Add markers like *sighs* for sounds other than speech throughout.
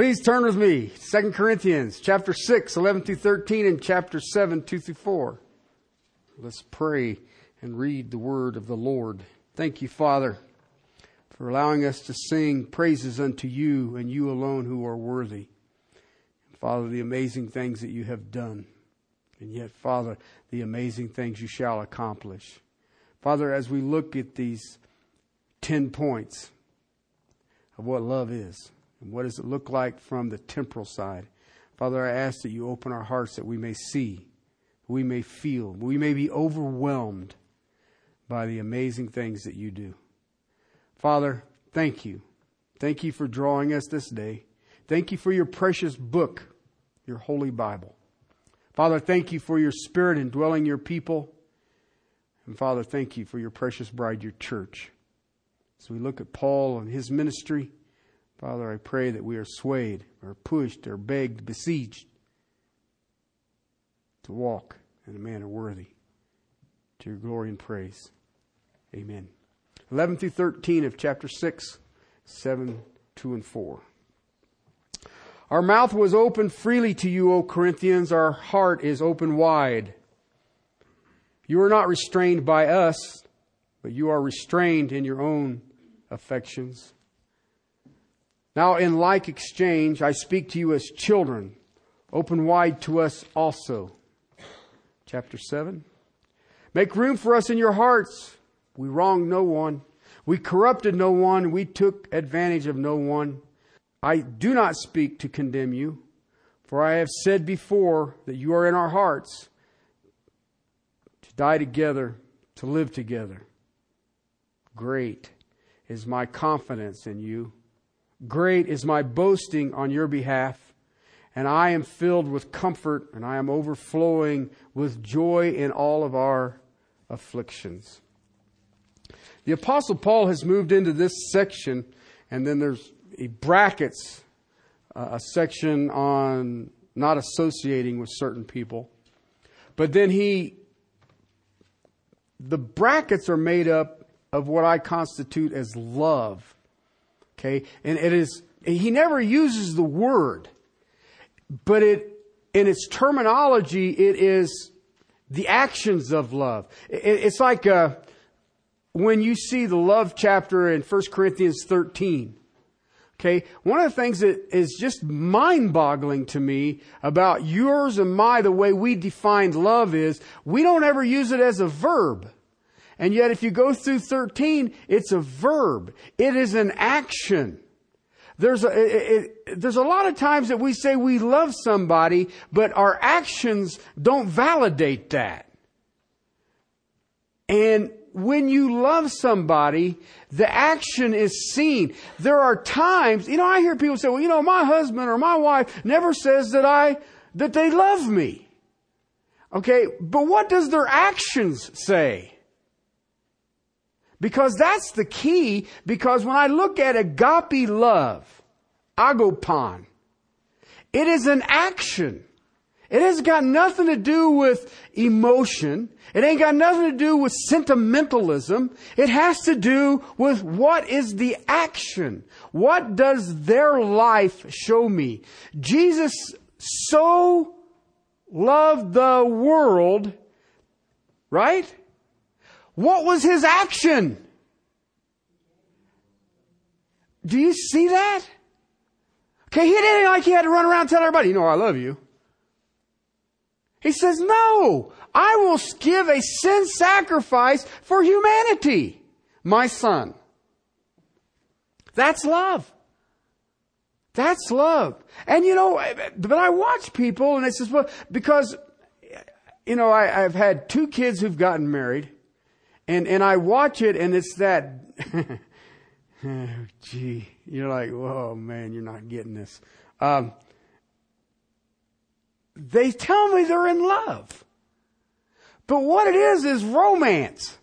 Please turn with me, 2 Corinthians chapter 6, 11 through 13, and chapter 7, 2 through 4. Let's pray and read the word of the Lord. Thank you, Father, for allowing us to sing praises unto you and you alone who are worthy. Father, the amazing things that you have done. And yet, Father, the amazing things you shall accomplish. Father, as we look at these 10 points of what love is, and what does it look like from the temporal side? Father, I ask that you open our hearts that we may see, we may feel, we may be overwhelmed by the amazing things that you do. Father, thank you. Thank you for drawing us this day. Thank you for your precious book, your holy Bible. Father, thank you for your spirit indwelling your people. And Father, thank you for your precious bride, your church. As we look at Paul and his ministry, Father, I pray that we are swayed or pushed or begged, besieged to walk in a manner worthy to your glory and praise. Amen. 11 through 13 of chapter 6, 7, 2, and 4. Our mouth was open freely to you, O Corinthians. Our heart is open wide. You are not restrained by us, but you are restrained in your own affections. Now, in like exchange, I speak to you as children. Open wide to us also. Chapter 7. Make room for us in your hearts. We wronged no one. We corrupted no one. We took advantage of no one. I do not speak to condemn you, for I have said before that you are in our hearts to die together, to live together. Great is my confidence in you. Great is my boasting on your behalf, and I am filled with comfort, and I am overflowing with joy in all of our afflictions. The Apostle Paul has moved into this section, and then there's he brackets uh, a section on not associating with certain people. But then he, the brackets are made up of what I constitute as love. Okay? And it is, he never uses the word, but it, in its terminology, it is the actions of love. It, it's like uh, when you see the love chapter in 1 Corinthians 13. Okay, one of the things that is just mind boggling to me about yours and my, the way we define love is we don't ever use it as a verb. And yet if you go through 13, it's a verb. It is an action. There's a, it, it, there's a lot of times that we say we love somebody, but our actions don't validate that. And when you love somebody, the action is seen. There are times, you know, I hear people say, well, you know, my husband or my wife never says that I, that they love me. Okay, but what does their actions say? Because that's the key, because when I look at agape love, agopon, it is an action. It has got nothing to do with emotion. It ain't got nothing to do with sentimentalism. It has to do with what is the action? What does their life show me? Jesus so loved the world, right? What was his action? Do you see that? Okay, he didn't like he had to run around and tell everybody, you know, I love you. He says, no, I will give a sin sacrifice for humanity, my son. That's love. That's love. And you know, but I watch people and it's just, well, because, you know, I, have had two kids who've gotten married and, and I watch it and it's that, *laughs* *sighs* gee, you're like, whoa, man, you're not getting this. Um, they tell me they're in love. But what it is is romance.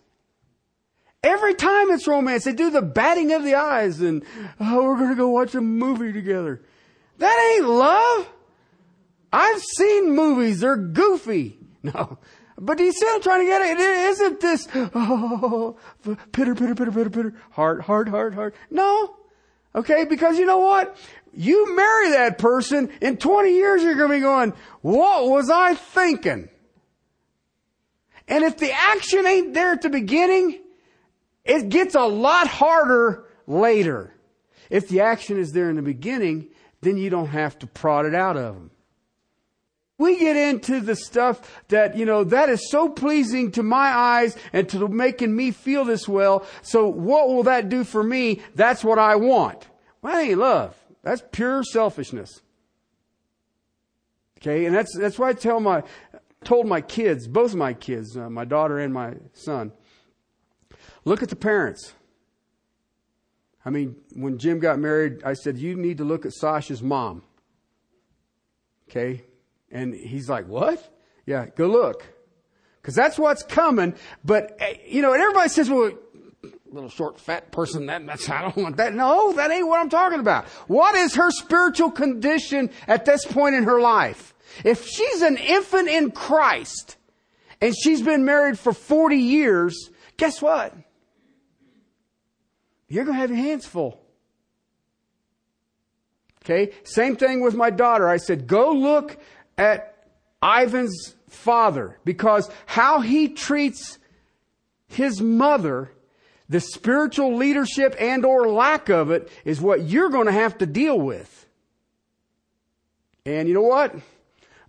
Every time it's romance, they do the batting of the eyes and, oh, we're going to go watch a movie together. That ain't love. I've seen movies. They're goofy. *laughs* No, but do you see I'm trying to get it? It isn't this, oh, pitter, pitter, pitter, pitter, pitter, heart, heart, heart, heart. No. Okay, because you know what? you marry that person, in 20 years you're going to be going, what was I thinking? And if the action ain't there at the beginning, it gets a lot harder later. If the action is there in the beginning, then you don't have to prod it out of them. We get into the stuff that, you know, that is so pleasing to my eyes and to making me feel this well. So what will that do for me? That's what I want. Well, that ain't love. That's pure selfishness. Okay. And that's, that's why I tell my, told my kids, both my kids, uh, my daughter and my son, look at the parents. I mean, when Jim got married, I said, you need to look at Sasha's mom. Okay. And he's like, what? Yeah, go look. Cause that's what's coming. But, eh, you know, and everybody says, well, little short fat person, that, that's, I don't want that. No, that ain't what I'm talking about. What is her spiritual condition at this point in her life? If she's an infant in Christ and she's been married for 40 years, guess what? You're going to have your hands full. Okay. Same thing with my daughter. I said, go look at Ivan's father because how he treats his mother, the spiritual leadership and or lack of it is what you're going to have to deal with. And you know what?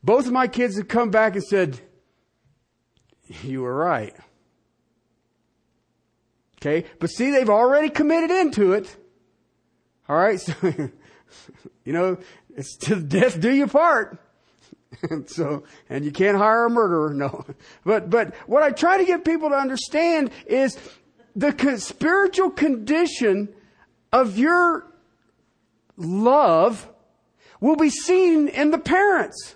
Both of my kids have come back and said, you were right. Okay. But see, they've already committed into it. All right. *laughs* So, you know, it's to death do your part. And *laughs* so, and you can't hire a murderer. No. *laughs* But, but what I try to get people to understand is the spiritual condition of your love will be seen in the parents.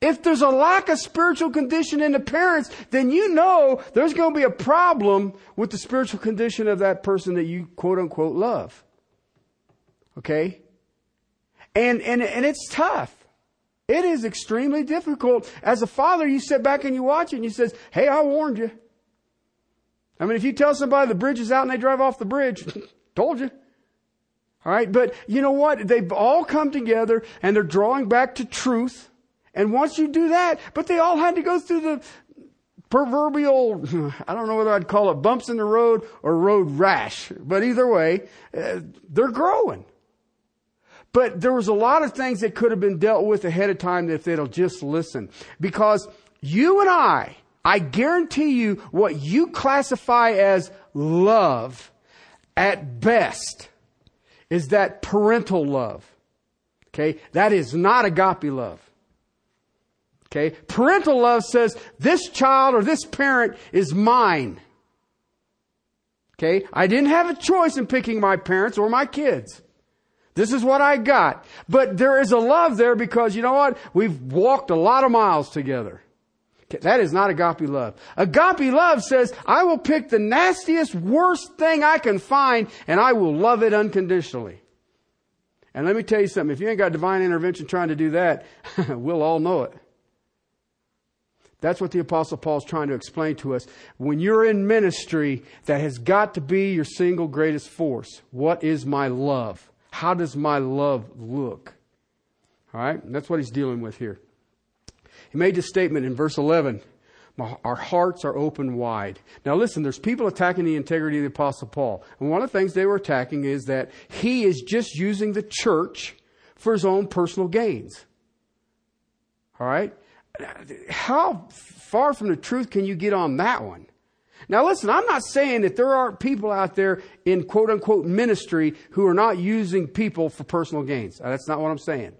If there's a lack of spiritual condition in the parents, then you know there's going to be a problem with the spiritual condition of that person that you quote unquote love. Okay? And, and, and it's tough. It is extremely difficult. As a father, you sit back and you watch it and you says, Hey, I warned you. I mean, if you tell somebody the bridge is out and they drive off the bridge, *laughs* told you. All right. But you know what? They've all come together and they're drawing back to truth. And once you do that, but they all had to go through the proverbial, *laughs* I don't know whether I'd call it bumps in the road or road rash, but either way, uh, they're growing. But there was a lot of things that could have been dealt with ahead of time if they'll just listen. Because you and I, I guarantee you what you classify as love at best is that parental love. Okay. That is not agape love. Okay? Parental love says this child or this parent is mine. Okay? I didn't have a choice in picking my parents or my kids. This is what I got. But there is a love there because you know what? We've walked a lot of miles together. That is not agape love. Agape love says, I will pick the nastiest, worst thing I can find and I will love it unconditionally. And let me tell you something. If you ain't got divine intervention trying to do that, *laughs* we'll all know it. That's what the apostle Paul's trying to explain to us. When you're in ministry, that has got to be your single greatest force. What is my love? How does my love look? All right? that's what he's dealing with here. He made this statement in verse 11. Our hearts are open wide. Now listen, there's people attacking the integrity of the apostle Paul. And one of the things they were attacking is that he is just using the church for his own personal gains. All right? how far from the truth can you get on that one? Now listen, I'm not saying that there aren't people out there in quote unquote ministry who are not using people for personal gains. Uh, that's not what I'm saying.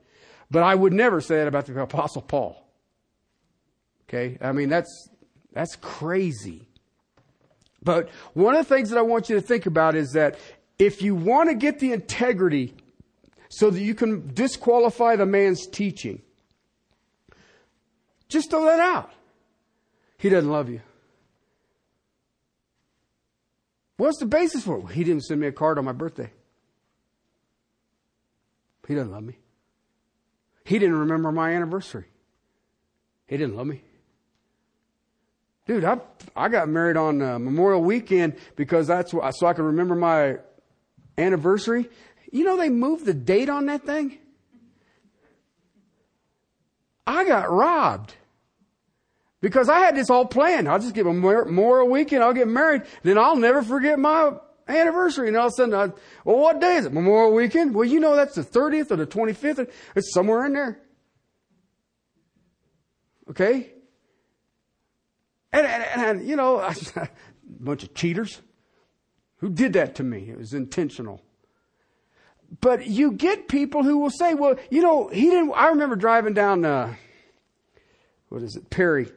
But I would never say that about the apostle Paul. Okay? I mean, that's, that's crazy. But one of the things that I want you to think about is that if you want to get the integrity so that you can disqualify the man's teaching, just throw that out. He doesn't love you. What's the basis for it? He didn't send me a card on my birthday. He doesn't love me. He didn't remember my anniversary. He didn't love me. Dude, I, I got married on uh, Memorial Weekend because that's what, so I can remember my anniversary. You know they moved the date on that thing? I got robbed. Because I had this all planned. I'll just give a Memorial Weekend, I'll get married, then I'll never forget my anniversary. And all of a sudden, I, well, what day is it? Memorial Weekend? Well, you know that's the 30th or the 25th. It's somewhere in there. Okay? And, and, and you know, *laughs* a bunch of cheaters. Who did that to me? It was intentional. But you get people who will say, well, you know, he didn't, I remember driving down, uh, what is it, Perry.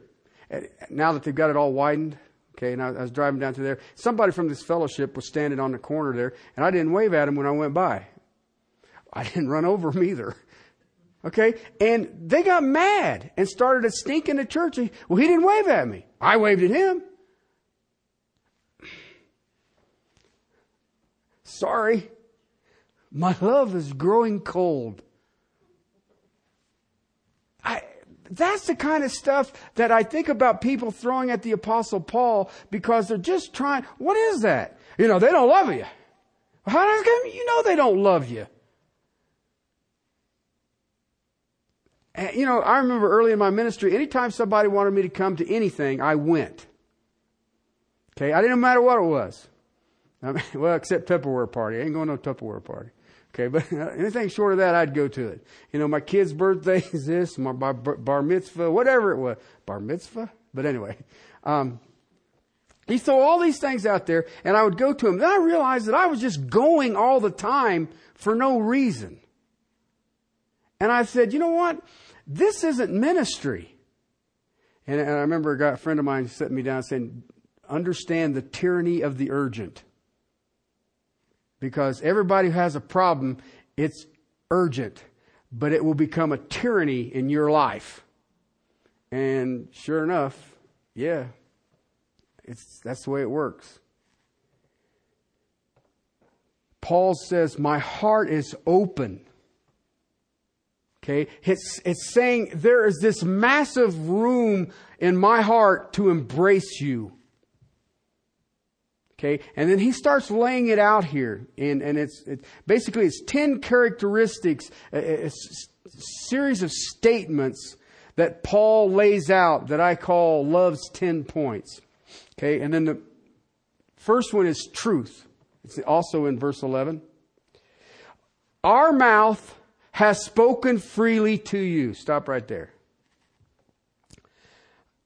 Now that they've got it all widened, okay, and I, I was driving down to there. Somebody from this fellowship was standing on the corner there, and I didn't wave at him when I went by. I *laughs* didn't run over him either. Okay? And they got mad and started a stink in the church. Well, he didn't wave at me. I waved at him. *sighs* Sorry. My love is growing cold. I, that's the kind of stuff that I think about people throwing at the apostle Paul because they're just trying, what is that? You know, they don't love you. How does you know they don't love you? And, you know, I remember early in my ministry, anytime somebody wanted me to come to anything, I went. Okay, I didn't matter what it was. I mean, *laughs* well, except Tupperware party. I ain't going to no Tupperware party. Okay, but *laughs* anything short of that, I'd go to it. You know, my kid's birthday is this, my bar, bar mitzvah, whatever it was. Bar mitzvah? But anyway, um, he threw all these things out there, and I would go to him. Then I realized that I was just going all the time for no reason. And I said, you know what? This isn't ministry. And, and I remember a, guy, a friend of mine sitting me down saying, understand the tyranny of the urgent. Because everybody who has a problem, it's urgent, but it will become a tyranny in your life. And sure enough, yeah, it's, that's the way it works. Paul says, My heart is open. Okay? It's, it's saying there is this massive room in my heart to embrace you. Okay? And then he starts laying it out here. And, and it's, it, basically it's 10 characteristics, a, a series of statements that Paul lays out that I call love's 10 points. Okay? And then the first one is truth. It's also in verse 11. Our mouth has spoken freely to you. Stop right there.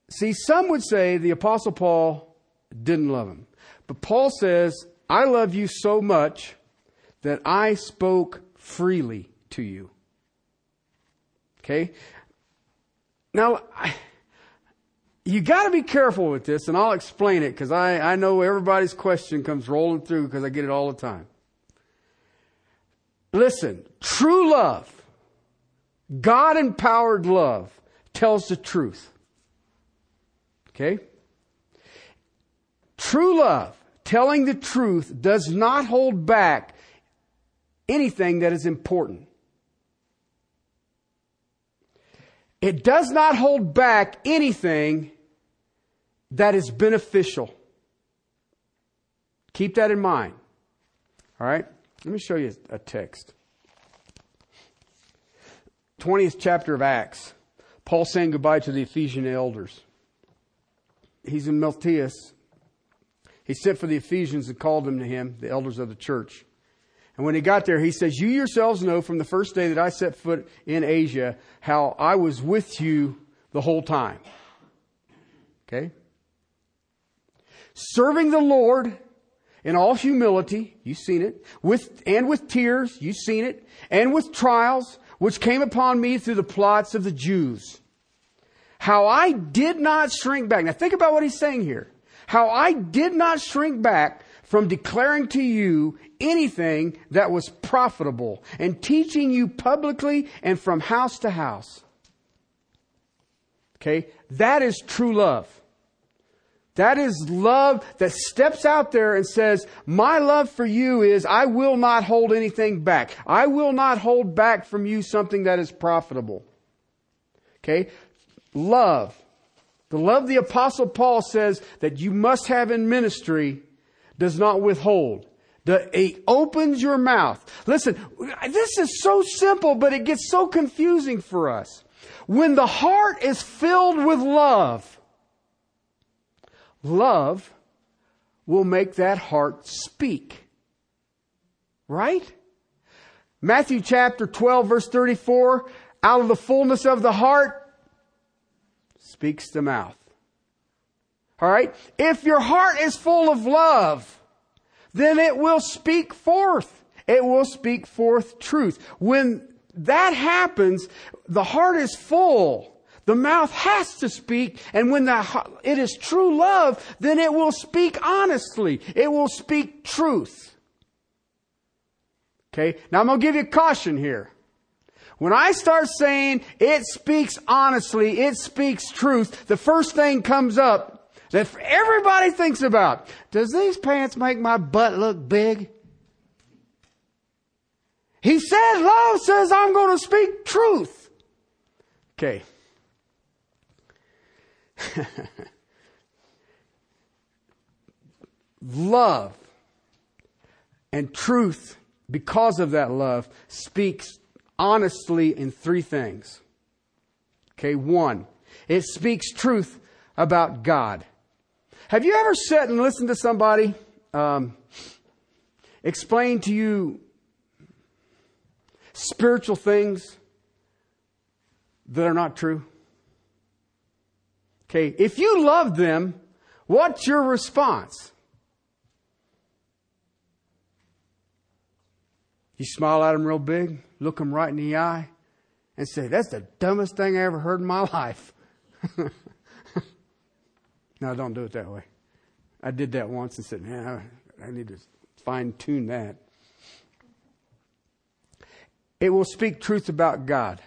See, some would say the Apostle Paul didn't love him. But Paul says, I love you so much that I spoke freely to you. Okay? Now, I, you got to be careful with this, and I'll explain it because I, I know everybody's question comes rolling through because I get it all the time. Listen, true love, God empowered love, tells the truth. Okay? True love, telling the truth, does not hold back anything that is important. It does not hold back anything that is beneficial. Keep that in mind. All right? Let me show you a text. 20th chapter of Acts. Paul saying goodbye to the Ephesian elders. He's in Miletus. He sent for the Ephesians and called them to him, the elders of the church. And when he got there, he says, You yourselves know from the first day that I set foot in Asia how I was with you the whole time. Okay? Serving the Lord in all humility, you've seen it, with, and with tears, you've seen it, and with trials, which came upon me through the plots of the Jews. How I did not shrink back. Now think about what he's saying here. How I did not shrink back from declaring to you anything that was profitable and teaching you publicly and from house to house. Okay? That is true love. That is love that steps out there and says, My love for you is I will not hold anything back. I will not hold back from you something that is profitable. Okay? Love. The love the apostle Paul says that you must have in ministry does not withhold, he opens your mouth. Listen, this is so simple, but it gets so confusing for us. When the heart is filled with love, love will make that heart speak. Right? Matthew chapter 12 verse 34, out of the fullness of the heart speaks the mouth. Alright? If your heart is full of love, then it will speak forth. It will speak forth truth. When that happens, the heart is full. The mouth has to speak, and when the, it is true love, then it will speak honestly. It will speak truth. Okay? Now I'm gonna give you caution here. When I start saying it speaks honestly, it speaks truth, the first thing comes up that everybody thinks about. Does these pants make my butt look big? He said love says I'm going to speak truth. Okay. *laughs* love and truth, because of that love, speaks honestly in three things. Okay, one, it speaks truth about God. Have you ever sat and listened to somebody um, explain to you spiritual things that are not true? Okay, if you love them, what's your response? You smile at them real big, look them right in the eye, and say, That's the dumbest thing I ever heard in my *laughs* life. *laughs* no, don't do it that way. I did that once and said, Man, I need to fine tune that. It will speak truth about God.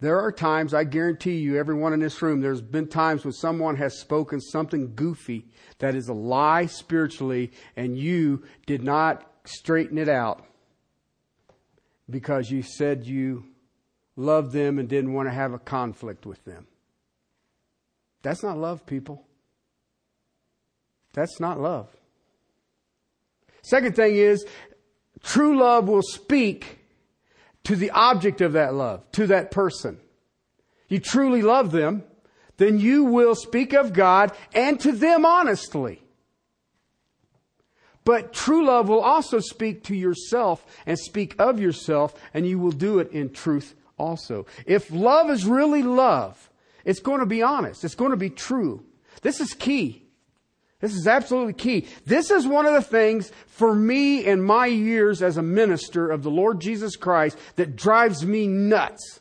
There are times, I guarantee you, everyone in this room, there's been times when someone has spoken something goofy that is a lie spiritually, and you did not straighten it out because you said you loved them and didn't want to have a conflict with them. That's not love, people. That's not love. Second thing is, true love will speak to the object of that love, to that person. You truly love them, then you will speak of God and to them honestly. But true love will also speak to yourself and speak of yourself, and you will do it in truth also. If love is really love, it's going to be honest. It's going to be true. This is key. This is absolutely key. This is one of the things for me in my years as a minister of the Lord Jesus Christ that drives me nuts.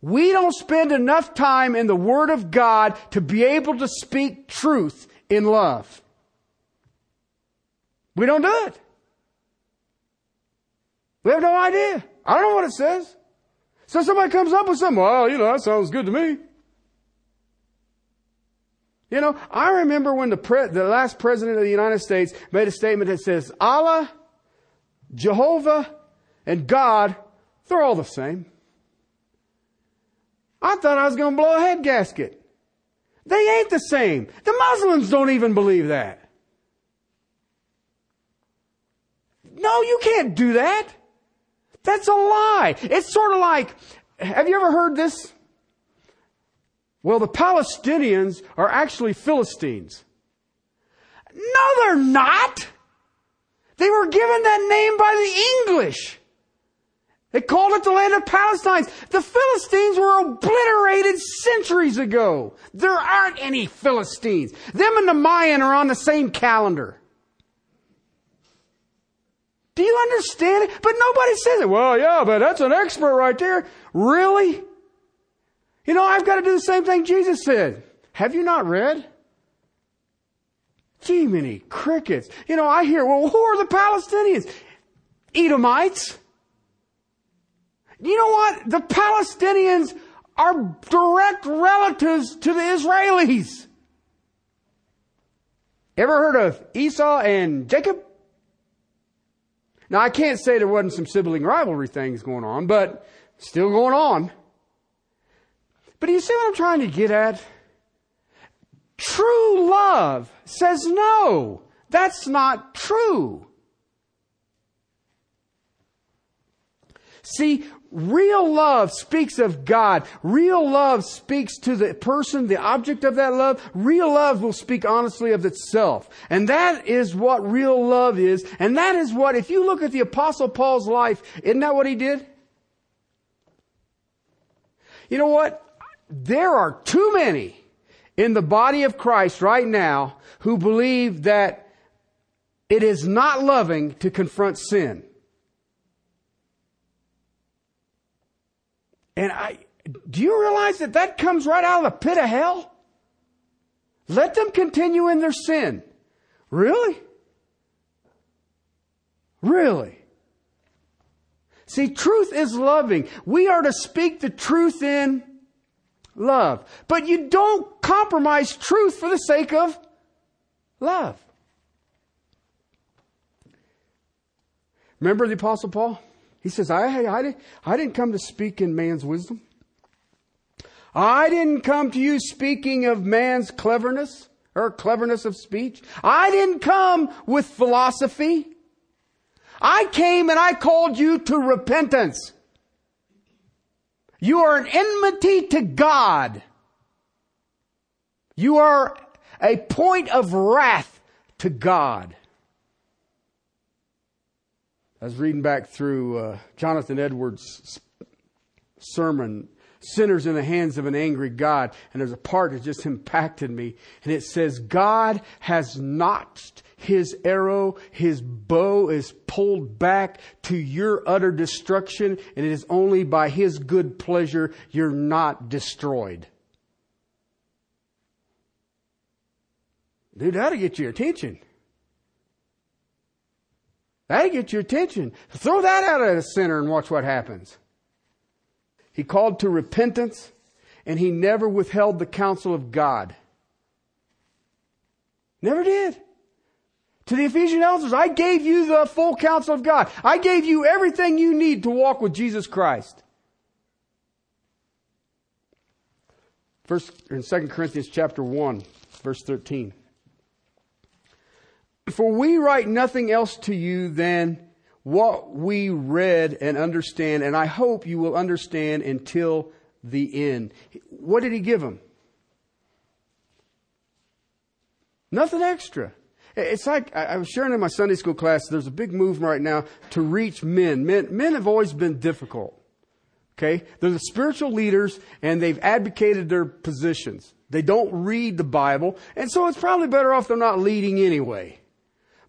We don't spend enough time in the Word of God to be able to speak truth in love. We don't do it. We have no idea. I don't know what it says. So somebody comes up with something, well, you know, that sounds good to me. You know, I remember when the, pre- the last president of the United States made a statement that says, Allah, Jehovah, and God, they're all the same. I thought I was going to blow a head gasket. They ain't the same. The Muslims don't even believe that. No, you can't do that. That's a lie. It's sort of like, have you ever heard this? Well, the Palestinians are actually Philistines. No, they're not. They were given that name by the English. They called it the land of Palestine. The Philistines were obliterated centuries ago. There aren't any Philistines. Them and the Mayan are on the same calendar. Do you understand it? But nobody says it. Well, yeah, but that's an expert right there. Really? You know, I've got to do the same thing Jesus said. Have you not read? Jiminy crickets. You know, I hear, well, who are the Palestinians? Edomites. You know what? The Palestinians are direct relatives to the Israelis. Ever heard of Esau and Jacob? Now, I can't say there wasn't some sibling rivalry things going on, but still going on. But do you see what I'm trying to get at? True love says no, that's not true. See, real love speaks of God. Real love speaks to the person, the object of that love. Real love will speak honestly of itself. And that is what real love is. And that is what, if you look at the apostle Paul's life, isn't that what he did? You know what? There are too many in the body of Christ right now who believe that it is not loving to confront sin. And I, do you realize that that comes right out of the pit of hell? Let them continue in their sin. Really? Really? See, truth is loving. We are to speak the truth in love. But you don't compromise truth for the sake of love. Remember the Apostle Paul? He says, I, I, I didn't come to speak in man's wisdom. I didn't come to you speaking of man's cleverness or cleverness of speech. I didn't come with philosophy. I came and I called you to repentance. You are an enmity to God. You are a point of wrath to God. I was reading back through uh, Jonathan Edwards' sermon, Sinners in the Hands of an Angry God, and there's a part that just *laughs* impacted me. And it says, God has notched his arrow, his bow is pulled back to your utter destruction, and it is only by his good pleasure you're not destroyed. Dude, that'll get your attention. That'll get your attention. Throw that out at a sinner and watch what happens. He called to repentance and he never withheld the counsel of God. Never did. To the Ephesian elders, I gave you the full counsel of God. I gave you everything you need to walk with Jesus Christ. First in 2 Corinthians chapter 1, verse 13. For we write nothing else to you than what we read and understand, and I hope you will understand until the end. What did he give them? Nothing extra. It's like I was sharing in my Sunday school class. There's a big movement right now to reach men. Men, men have always been difficult. Okay, they're the spiritual leaders, and they've advocated their positions. They don't read the Bible, and so it's probably better off they're not leading anyway.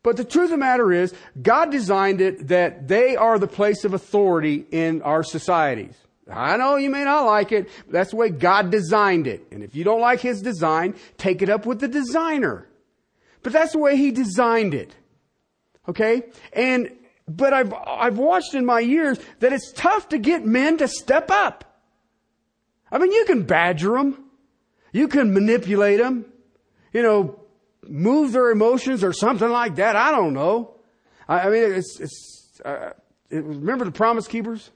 But the truth of the matter is, God designed it that they are the place of authority in our societies. I know you may not like it, but that's the way God designed it. And if you don't like His design, take it up with the designer. But that's the way He designed it. Okay? And, but I've, I've watched in my years that it's tough to get men to step up. I mean, you can badger them. You can manipulate them. You know, move their emotions or something like that. I don't know. I, I mean, it's, it's, uh, it, remember the Promise Keepers?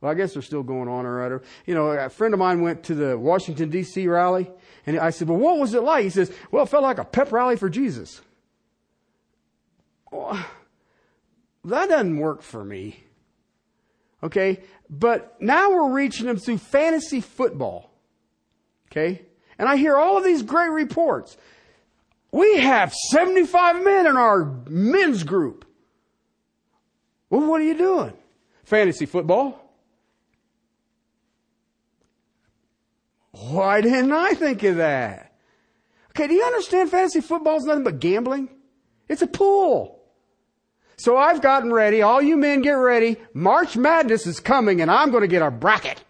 Well, I guess they're still going on or whatever. You know, a friend of mine went to the Washington D.C. rally and I said, well, what was it like? He says, well, it felt like a pep rally for Jesus. Well, that doesn't work for me. Okay. But now we're reaching them through fantasy football. Okay. And I hear all of these great reports. We have 75 men in our men's group. Well, what are you doing? Fantasy football. Why didn't I think of that? Okay, do you understand fantasy football is nothing but gambling? It's a pool. So I've gotten ready. All you men get ready. March Madness is coming and I'm going to get a bracket.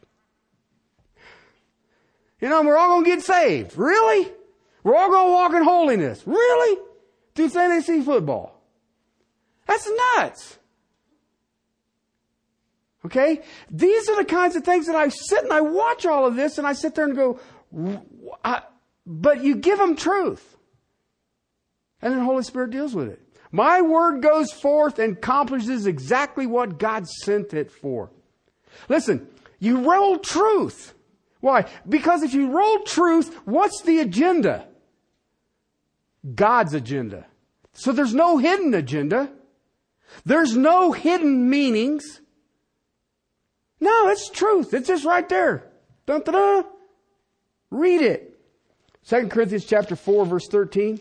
You know, we're all going to get saved. Really? We're all going to walk in holiness. Really? Through see football. That's nuts. Okay? These are the kinds of things that I sit and I watch all of this and I sit there and go, but you give them truth. And then the Holy Spirit deals with it. My word goes forth and accomplishes exactly what God sent it for. Listen, you roll truth. Why? Because if you roll truth, what's the agenda? God's agenda. So there's no hidden agenda. There's no hidden meanings. No, it's truth. It's just right there. Dun, dun, dun. Read it. 2 Corinthians chapter 4 verse 13.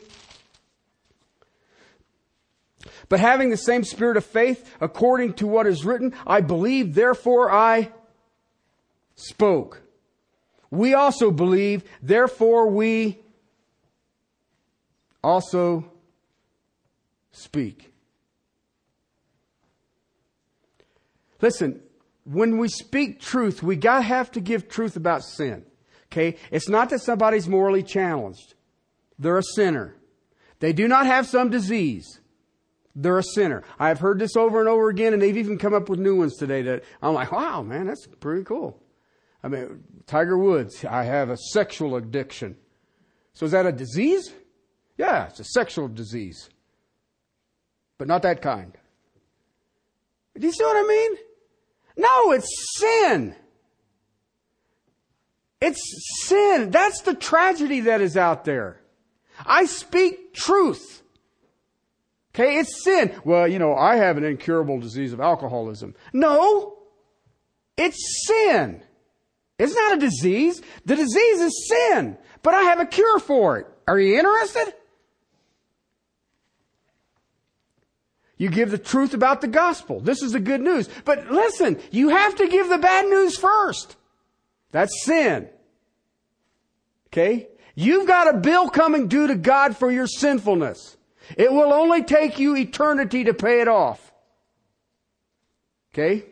But having the same spirit of faith, according to what is written, I believe, therefore I spoke. We also believe, therefore we also speak. Listen, when we speak truth, we got to have to give truth about sin. Okay? It's not that somebody's morally challenged. They're a sinner. They do not have some disease. They're a sinner. I've heard this over and over again, and they've even come up with new ones today that I'm like, wow, man, that's pretty cool. I mean, Tiger Woods, I have a sexual addiction. So is that a disease? Yeah, it's a sexual disease. But not that kind. Do you see what I mean? No, it's sin. It's sin. That's the tragedy that is out there. I speak truth. Okay, it's sin. Well, you know, I have an incurable disease of alcoholism. No, it's sin. It's not a disease. The disease is sin, but I have a cure for it. Are you interested? You give the truth about the gospel. This is the good news. But listen, you have to give the bad news first. That's sin. Okay? You've got a bill coming due to God for your sinfulness. It will only take you eternity to pay it off. Okay?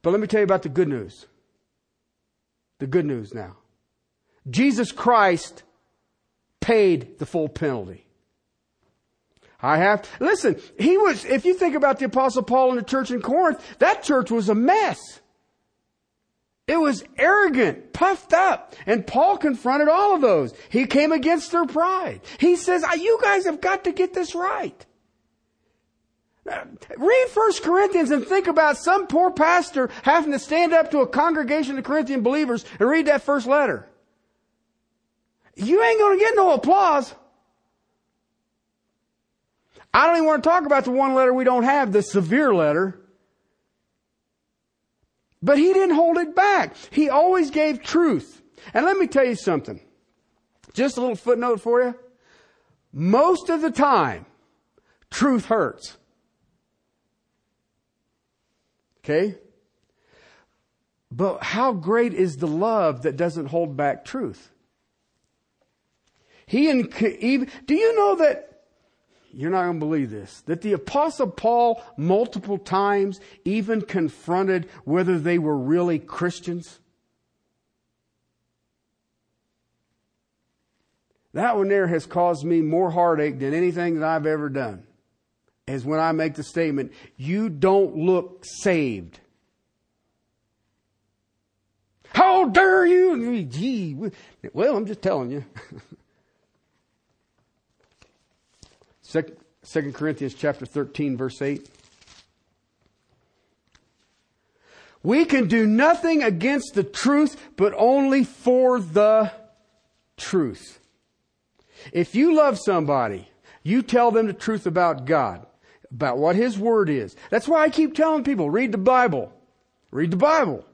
But let me tell you about the good news. The good news now. Jesus Christ paid the full penalty. I have, listen, he was, if you think about the apostle Paul and the church in Corinth, that church was a mess. It was arrogant, puffed up. And Paul confronted all of those. He came against their pride. He says, ah, you guys have got to get this right. Read First Corinthians and think about some poor pastor having to stand up to a congregation of Corinthian believers and read that first letter. You ain't gonna get no applause. I don't even want to talk about the one letter we don't have, the severe letter. But he didn't hold it back. He always gave truth. And let me tell you something. Just a little footnote for you. Most of the time, truth hurts. Okay? But how great is the love that doesn't hold back truth? He and do you know that you're not going to believe this, that the apostle Paul multiple times even confronted whether they were really Christians. That one there has caused me more heartache than anything that I've ever done. Is when I make the statement, you don't look saved. How dare you? Gee, well, I'm just telling you. *laughs* Second Corinthians chapter 13 verse 8. We can do nothing against the truth, but only for the truth. If you love somebody, you tell them the truth about God, about what His Word is. That's why I keep telling people, read the Bible. Read the Bible.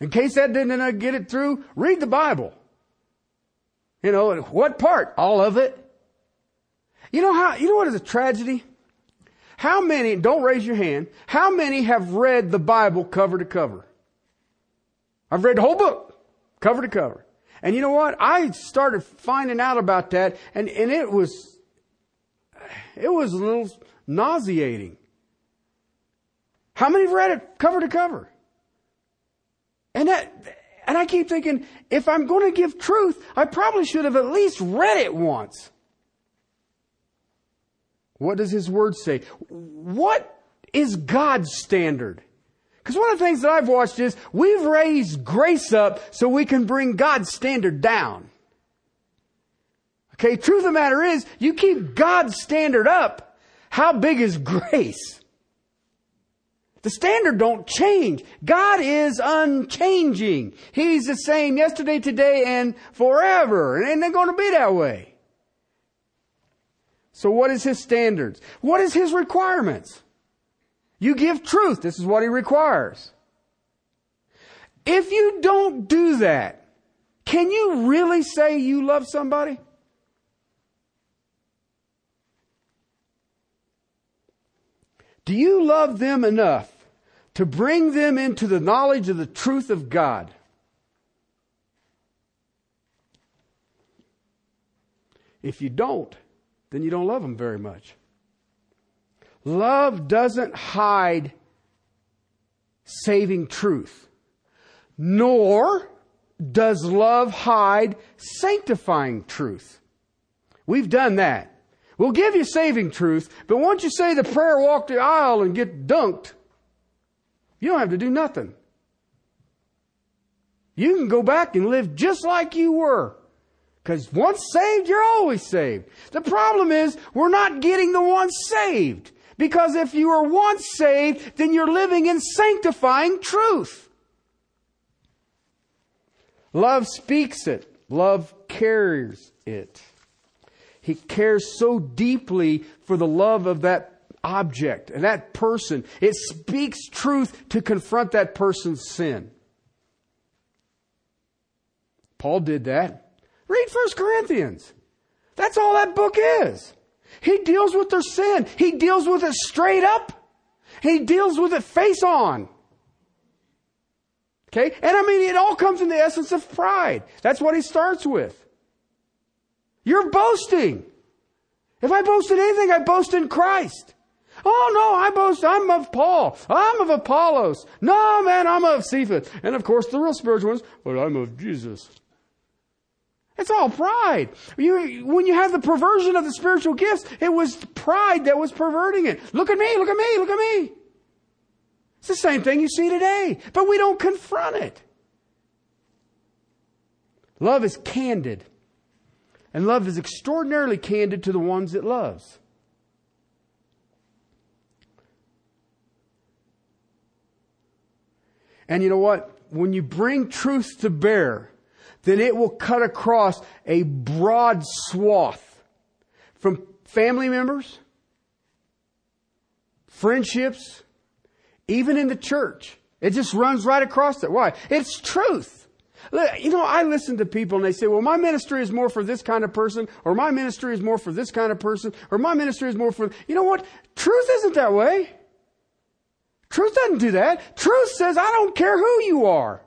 In case that didn't get it through, read the Bible. You know, what part? All of it. You know how, you know what is a tragedy? How many, don't raise your hand, how many have read the Bible cover to cover? I've read the whole book, cover to cover. And you know what? I started finding out about that and, and it was, it was a little nauseating. How many have read it cover to cover? And that, and I keep thinking, if I'm going to give truth, I probably should have at least read it once. What does His Word say? What is God's standard? Because one of the things that I've watched is we've raised grace up so we can bring God's standard down. Okay, truth of the matter is, you keep God's standard up, how big is grace? The standard don't change. God is unchanging. He's the same yesterday, today, and forever. And they're going to be that way. So what is his standards? What is his requirements? You give truth. This is what he requires. If you don't do that, can you really say you love somebody? Do you love them enough to bring them into the knowledge of the truth of God? If you don't, then you don't love them very much. Love doesn't hide saving truth, nor does love hide sanctifying truth. We've done that. We'll give you saving truth, but once you say the prayer, walk the aisle and get dunked, you don't have to do nothing. You can go back and live just like you were. Because once saved, you're always saved. The problem is, we're not getting the once saved. Because if you are once saved, then you're living in sanctifying truth. Love speaks it. Love carries it. He cares so deeply for the love of that object and that person. It speaks truth to confront that person's sin. Paul did that. Read 1 Corinthians. That's all that book is. He deals with their sin. He deals with it straight up. He deals with it face on. Okay? And I mean, it all comes in the essence of pride. That's what he starts with. You're boasting. If I boast in anything, I boast in Christ. Oh no, I boast, I'm of Paul. I'm of Apollos. No, man, I'm of Cephas. And of course, the real spiritual ones, but I'm of Jesus. It's all pride. You, when you have the perversion of the spiritual gifts, it was pride that was perverting it. Look at me, look at me, look at me. It's the same thing you see today, but we don't confront it. Love is candid. And love is extraordinarily candid to the ones it loves. And you know what? When you bring truth to bear, then it will cut across a broad swath from family members, friendships, even in the church. It just runs right across it. Why? It's truth. You know, I listen to people and they say, well, my ministry is more for this kind of person, or my ministry is more for this kind of person, or my ministry is more for, you know what? Truth isn't that way. Truth doesn't do that. Truth says, I don't care who you are.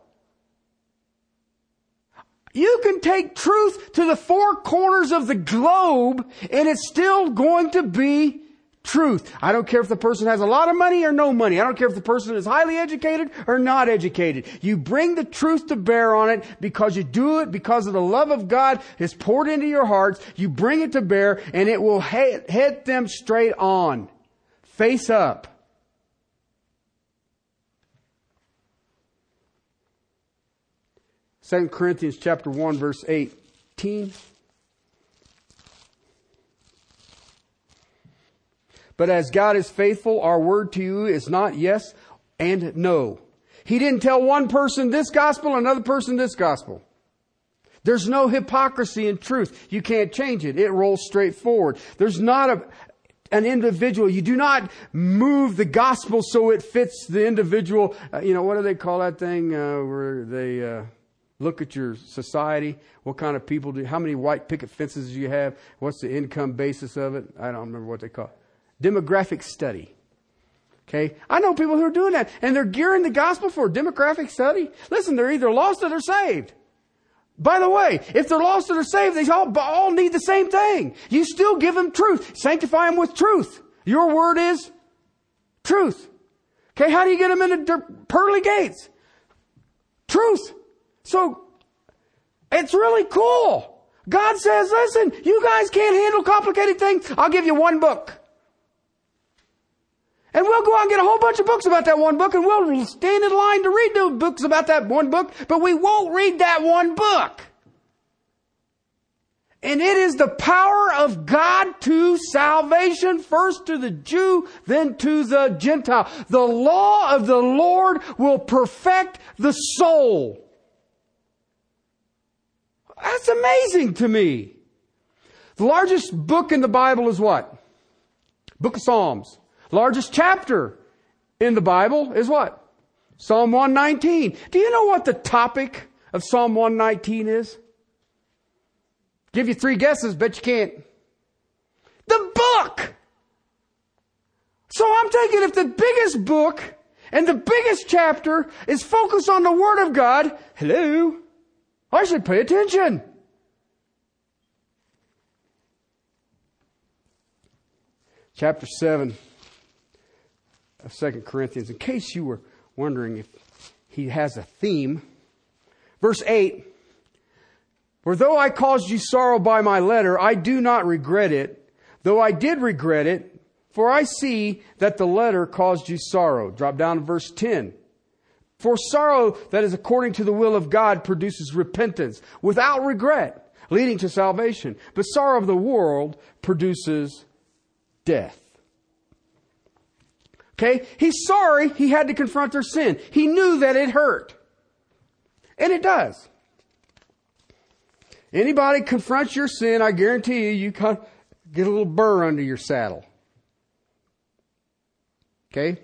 You can take truth to the four corners of the globe and it's still going to be truth. I don't care if the person has a lot of money or no money. I don't care if the person is highly educated or not educated. You bring the truth to bear on it because you do it because of the love of God is poured into your hearts. You bring it to bear and it will hit, them straight on. Face up. Second Corinthians chapter 1 verse 18. But as God is faithful, our word to you is not yes and no. He didn't tell one person this gospel, another person this gospel. There's no hypocrisy in truth. You can't change it. It rolls straight forward. There's not a, an individual. You do not move the gospel so it fits the individual. Uh, you know, what do they call that thing uh, where they uh, look at your society? What kind of people do, how many white picket fences do you have? What's the income basis of it? I don't remember what they call it demographic study. Okay? I know people who are doing that, and they're gearing the gospel for demographic study. Listen, they're either lost or they're saved. By the way, if they're lost or they're saved, they all, all need the same thing. You still give them truth. Sanctify them with truth. Your word is truth. Okay, how do you get them into pearly gates? Truth. So, it's really cool. God says, listen, you guys can't handle complicated things. I'll give you one book. And we'll go out and get a whole bunch of books about that one book and we'll stand in line to read those books about that one book, but we won't read that one book. And it is the power of God to salvation, first to the Jew, then to the Gentile. The law of the Lord will perfect the soul. That's amazing to me. The largest book in the Bible is what? Book of Psalms. Largest chapter in the Bible is what? Psalm 119. Do you know what the topic of Psalm 119 is? Give you three guesses, but you can't. The book! So I'm thinking if the biggest book and the biggest chapter is focused on the Word of God, hello, I should pay attention. Chapter 7 of 2 Corinthians, in case you were wondering if he has a theme. Verse 8 For though I caused you sorrow by my letter, I do not regret it, though I did regret it, for I see that the letter caused you sorrow. Drop down to verse 10. For sorrow that is according to the will of God produces repentance without regret, leading to salvation. But sorrow of the world produces death. Okay? He's sorry he had to confront their sin. He knew that it hurt. And it does. Anybody confronts your sin, I guarantee you, you get a little burr under your saddle. Okay?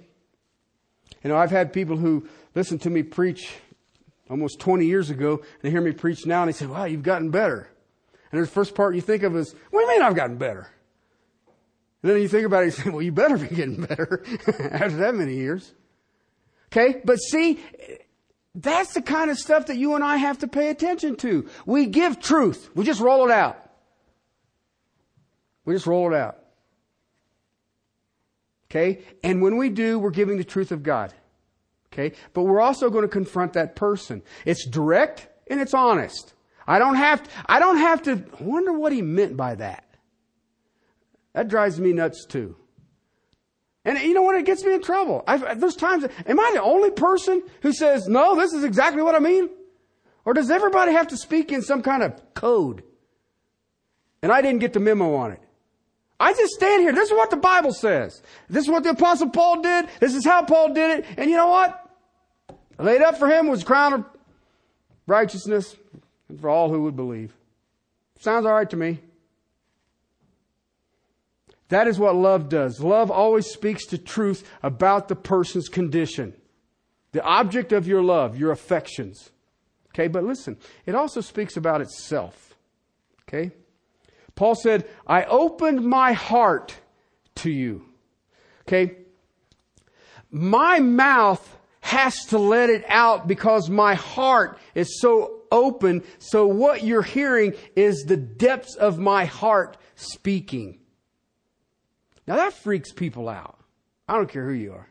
You know, I've had people who listen to me preach almost 20 years ago, and hear me preach now, and they say, wow, you've gotten better. And the first part you think of is, what do you mean I've gotten better? And then you think about it, you say, well, you better be getting better *laughs* after that many years. Okay? But see, that's the kind of stuff that you and I have to pay attention to. We give truth. We just roll it out. We just roll it out. Okay? And when we do, we're giving the truth of God. Okay? But we're also going to confront that person. It's direct and it's honest. I don't have to, I don't have to wonder what he meant by that. That drives me nuts too. And you know what? It gets me in trouble. I've, there's times, am I the only person who says, no, this is exactly what I mean? Or does everybody have to speak in some kind of code? And I didn't get the memo on it. I just stand here. This is what the Bible says. This is what the apostle Paul did. This is how Paul did it. And you know what? Laid up for him was a crown of righteousness and for all who would believe. Sounds all right to me. That is what love does. Love always speaks the truth about the person's condition. The object of your love, your affections. Okay, but listen, it also speaks about itself. Okay? Paul said, I opened my heart to you. Okay? My mouth has to let it out because my heart is so open. So what you're hearing is the depths of my heart speaking. Now that freaks people out. I don't care who you are.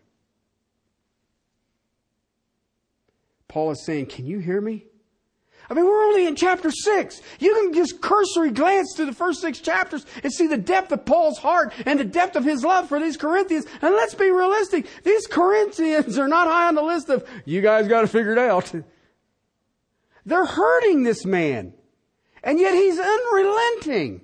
Paul is saying, Can you hear me? I mean, we're only in chapter six. You can just cursory glance through the first six chapters and see the depth of Paul's heart and the depth of his love for these Corinthians. And let's be realistic. These Corinthians are not high on the list of, you guys got to figure it out. They're hurting this man. And yet he's unrelenting.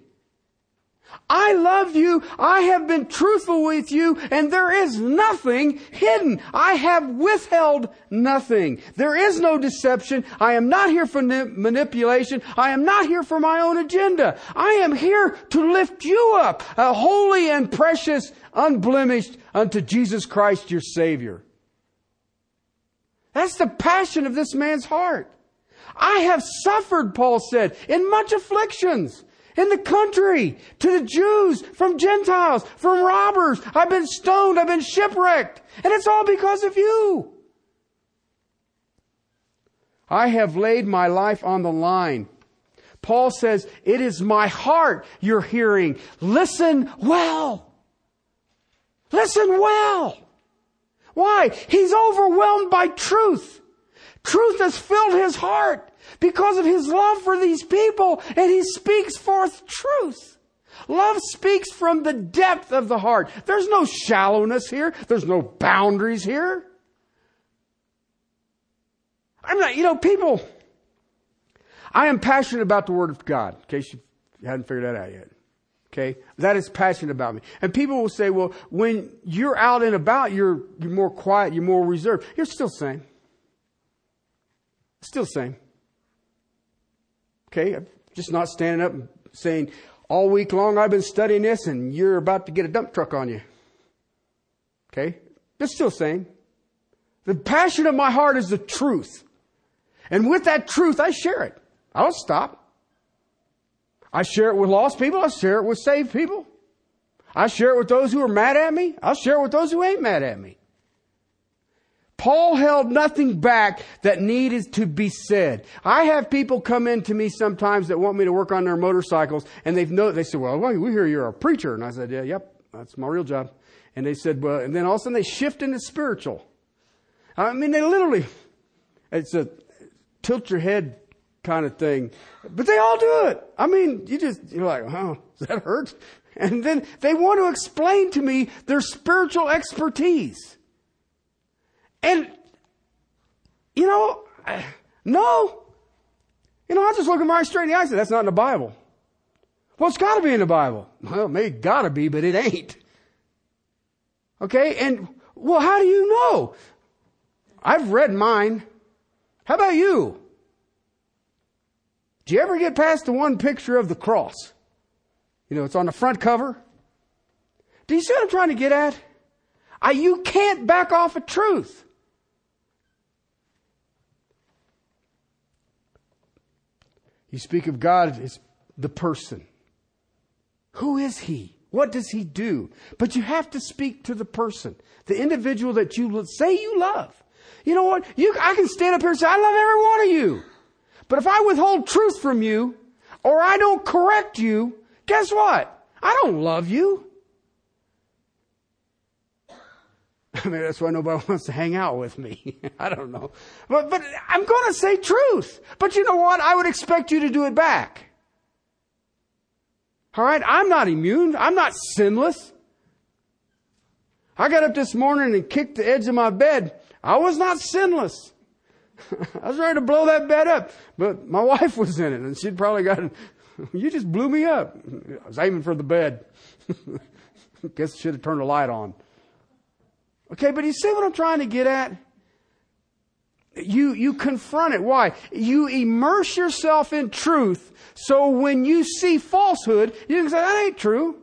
I love you. I have been truthful with you and there is nothing hidden. I have withheld nothing. There is no deception. I am not here for manipulation. I am not here for my own agenda. I am here to lift you up, a holy and precious, unblemished unto Jesus Christ your Savior. That's the passion of this man's heart. I have suffered, Paul said, in much afflictions in the country, to the Jews, from Gentiles, from robbers. I've been stoned, I've been shipwrecked, and it's all because of you. I have laid my life on the line. Paul says, it is my heart you're hearing. Listen well. Listen well. Why? He's overwhelmed by truth. Truth has filled his heart because of his love for these people, and he speaks forth truth. Love speaks from the depth of the heart. There's no shallowness here. There's no boundaries here. I'm not, you know, people, I am passionate about the Word of God, in case you hadn't figured that out yet. Okay? That is passionate about me. And people will say, well, when you're out and about, you're, you're more quiet, you're more reserved. You're still same. Still same. Okay, I'm just not standing up and saying, all week long I've been studying this and you're about to get a dump truck on you. Okay, it's still same. The passion of my heart is the truth. And with that truth, I share it. I don't stop. I share it with lost people. I share it with saved people. I share it with those who are mad at me. I'll share it with those who ain't mad at me. Paul held nothing back that needed to be said. I have people come in to me sometimes that want me to work on their motorcycles, and they've know they said, "Well, we hear you're a preacher," and I said, "Yeah, yep, that's my real job." And they said, "Well," and then all of a sudden they shift into spiritual. I mean, they literally, it's a tilt your head kind of thing. But they all do it. I mean, you just, you're like, oh, does *laughs* that hurt? And then they want to explain to me their spiritual expertise. And, you know, no. You know, I just look them right straight in the eye and say, that's not in the Bible. Well, it's gotta be in the Bible. Well, it may gotta be, but it ain't. Okay? And, well, how do you know? I've read mine. How about you? Do you ever get past the one picture of the cross? You know, it's on the front cover. Do you see what I'm trying to get at? I, you can't back off of truth. You speak of God as the person. Who is He? What does He do? But you have to speak to the person, the individual that you say you love. You know what? You, I can stand up here and say, I love every one of you. But if I withhold truth from you, or I don't correct you, guess what? I don't love you. *laughs* I mean, that's why nobody *laughs* wants to hang out with me. *laughs* I don't know. But, but I'm going to say truth. But you know what? I would expect you to do it back. All right? I'm not immune. I'm not sinless. I got up this morning and kicked the edge of my bed. I was not sinless. I was ready to blow that bed up, but my wife was in it, and she'd probably got. You just blew me up. I was aiming for the bed. Guess I should have turned the light on. Okay, but you see what I'm trying to get at? You, you confront it. Why? You immerse yourself in truth so when you see falsehood, you can say, that ain't true.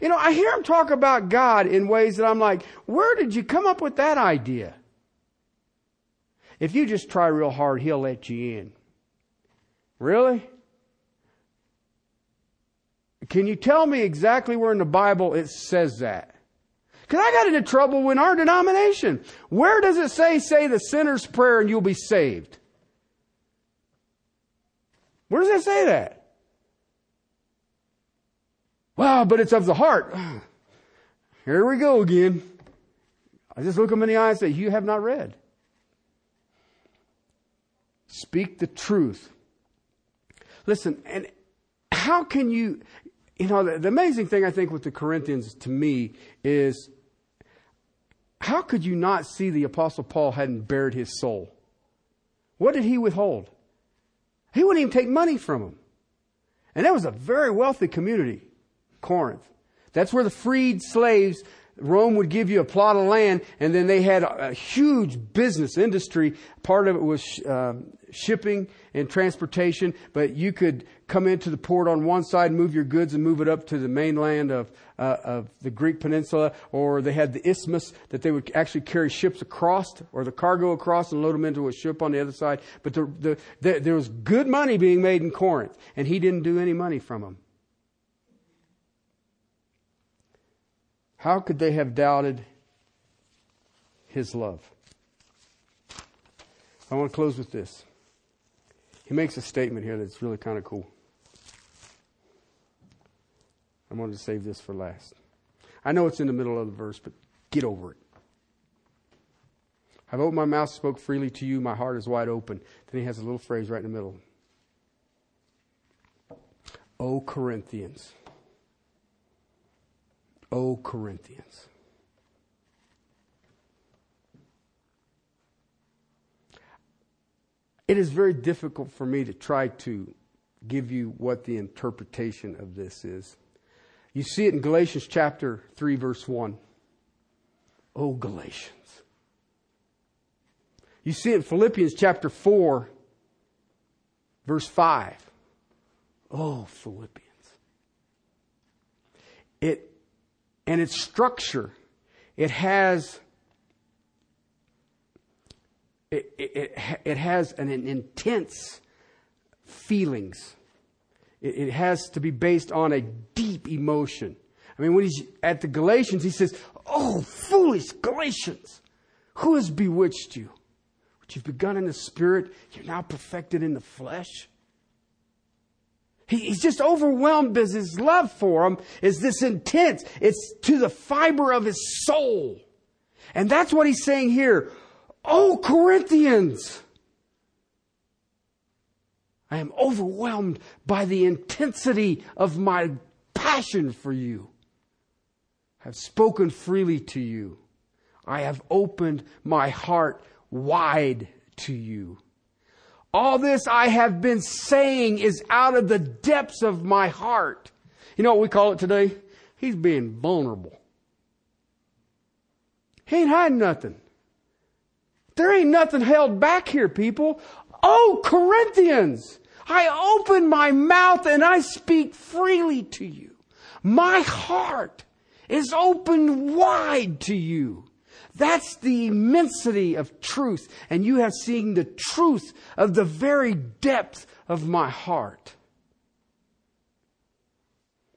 You know, I hear him talk about God in ways that I'm like, where did you come up with that idea? If you just try real hard, He'll let you in. Really? Can you tell me exactly where in the Bible it says that? Because I got into trouble in our denomination. Where does it say, say the sinner's prayer and you'll be saved? Where does it say that? Well, but it's of the heart. *sighs* Here we go again. I just look them in the eye and say, You have not read. Speak the truth. Listen, and how can you, you know, the, the amazing thing I think with the Corinthians to me is how could you not see the Apostle Paul hadn't bared his soul? What did he withhold? He wouldn't even take money from them. And that was a very wealthy community, Corinth. That's where the freed slaves Rome would give you a plot of land, and then they had a, a huge business industry. Part of it was uh, shipping and transportation, but you could come into the port on one side, move your goods, and move it up to the mainland of uh, of the Greek peninsula. Or they had the isthmus that they would actually carry ships across, or the cargo across, and load them into a ship on the other side. But the, the, the, there was good money being made in Corinth, and he didn't do any money from them. How could they have doubted his love? I want to close with this. He makes a statement here that's really kind of cool. I'm going to save this for last. I know it's in the middle of the verse, but get over it. I've opened my mouth, spoke freely to you, my heart is wide open. Then he has a little phrase right in the middle. O Corinthians. O Corinthians. It is very difficult for me to try to give you what the interpretation of this is. You see it in Galatians chapter 3, verse 1. Oh, Galatians. You see it in Philippians chapter 4, verse 5. Oh, Philippians. It and its structure. It has it, it, it has an, an intense feelings. It, it has to be based on a deep emotion. I mean, when he's at the Galatians, he says, Oh, foolish Galatians, who has bewitched you? What you've begun in the spirit, you're now perfected in the flesh. he's just overwhelmed as his love for them is this intense. It's to the fiber of his soul. And that's what he's saying here. Oh, Corinthians! I am overwhelmed by the intensity of my passion for you. I have spoken freely to you. I have opened my heart wide to you. All this I have been saying is out of the depths of my heart. You know what we call it today? He's being vulnerable. He ain't hiding nothing. There ain't nothing held back here, people. Oh, Corinthians, I open my mouth and I speak freely to you. My heart is open wide to you. That's the immensity of truth. And you have seen the truth of the very depth of my heart.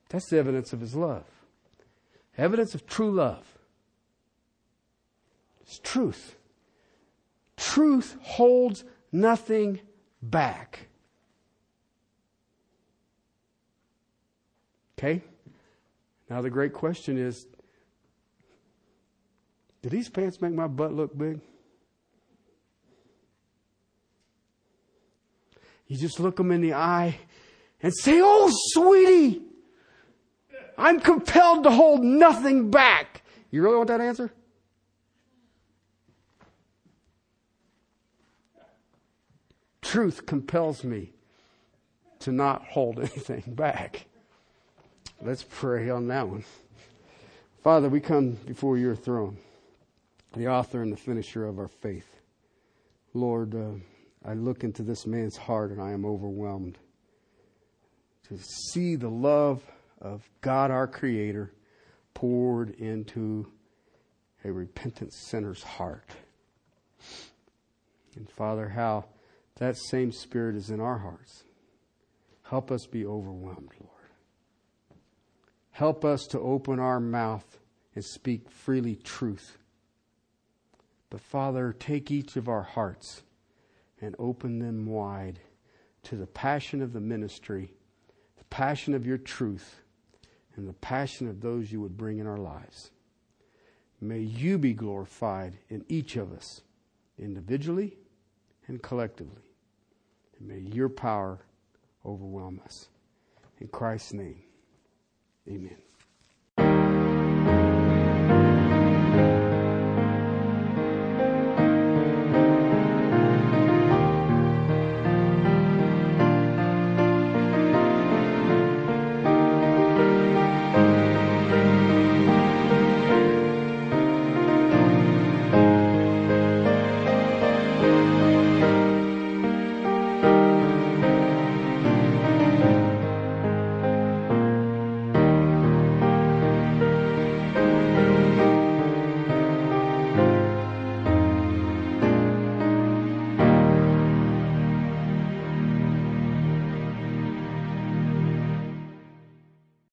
That's the evidence of his love. Evidence of true love. It's truth. Truth holds nothing back. Okay? Now, the great question is do these pants make my butt look big? You just look them in the eye and say, Oh, sweetie, I'm compelled to hold nothing back. You really want that answer? Truth compels me to not hold *laughs* anything back. Let's pray on that one. Father, we come before your throne, the author and the finisher of our faith. Lord, uh, I look into this man's heart and I am overwhelmed to see the love of God our Creator poured into a repentant sinner's heart. And Father, how that same Spirit is in our hearts. Help us be overwhelmed, Lord. Help us to open our mouth and speak freely truth. But Father, take each of our hearts and open them wide to the passion of the ministry, the passion of your truth, and the passion of those you would bring in our lives. May you be glorified in each of us, individually and collectively. And may your power overwhelm us. In Christ's name. Amen.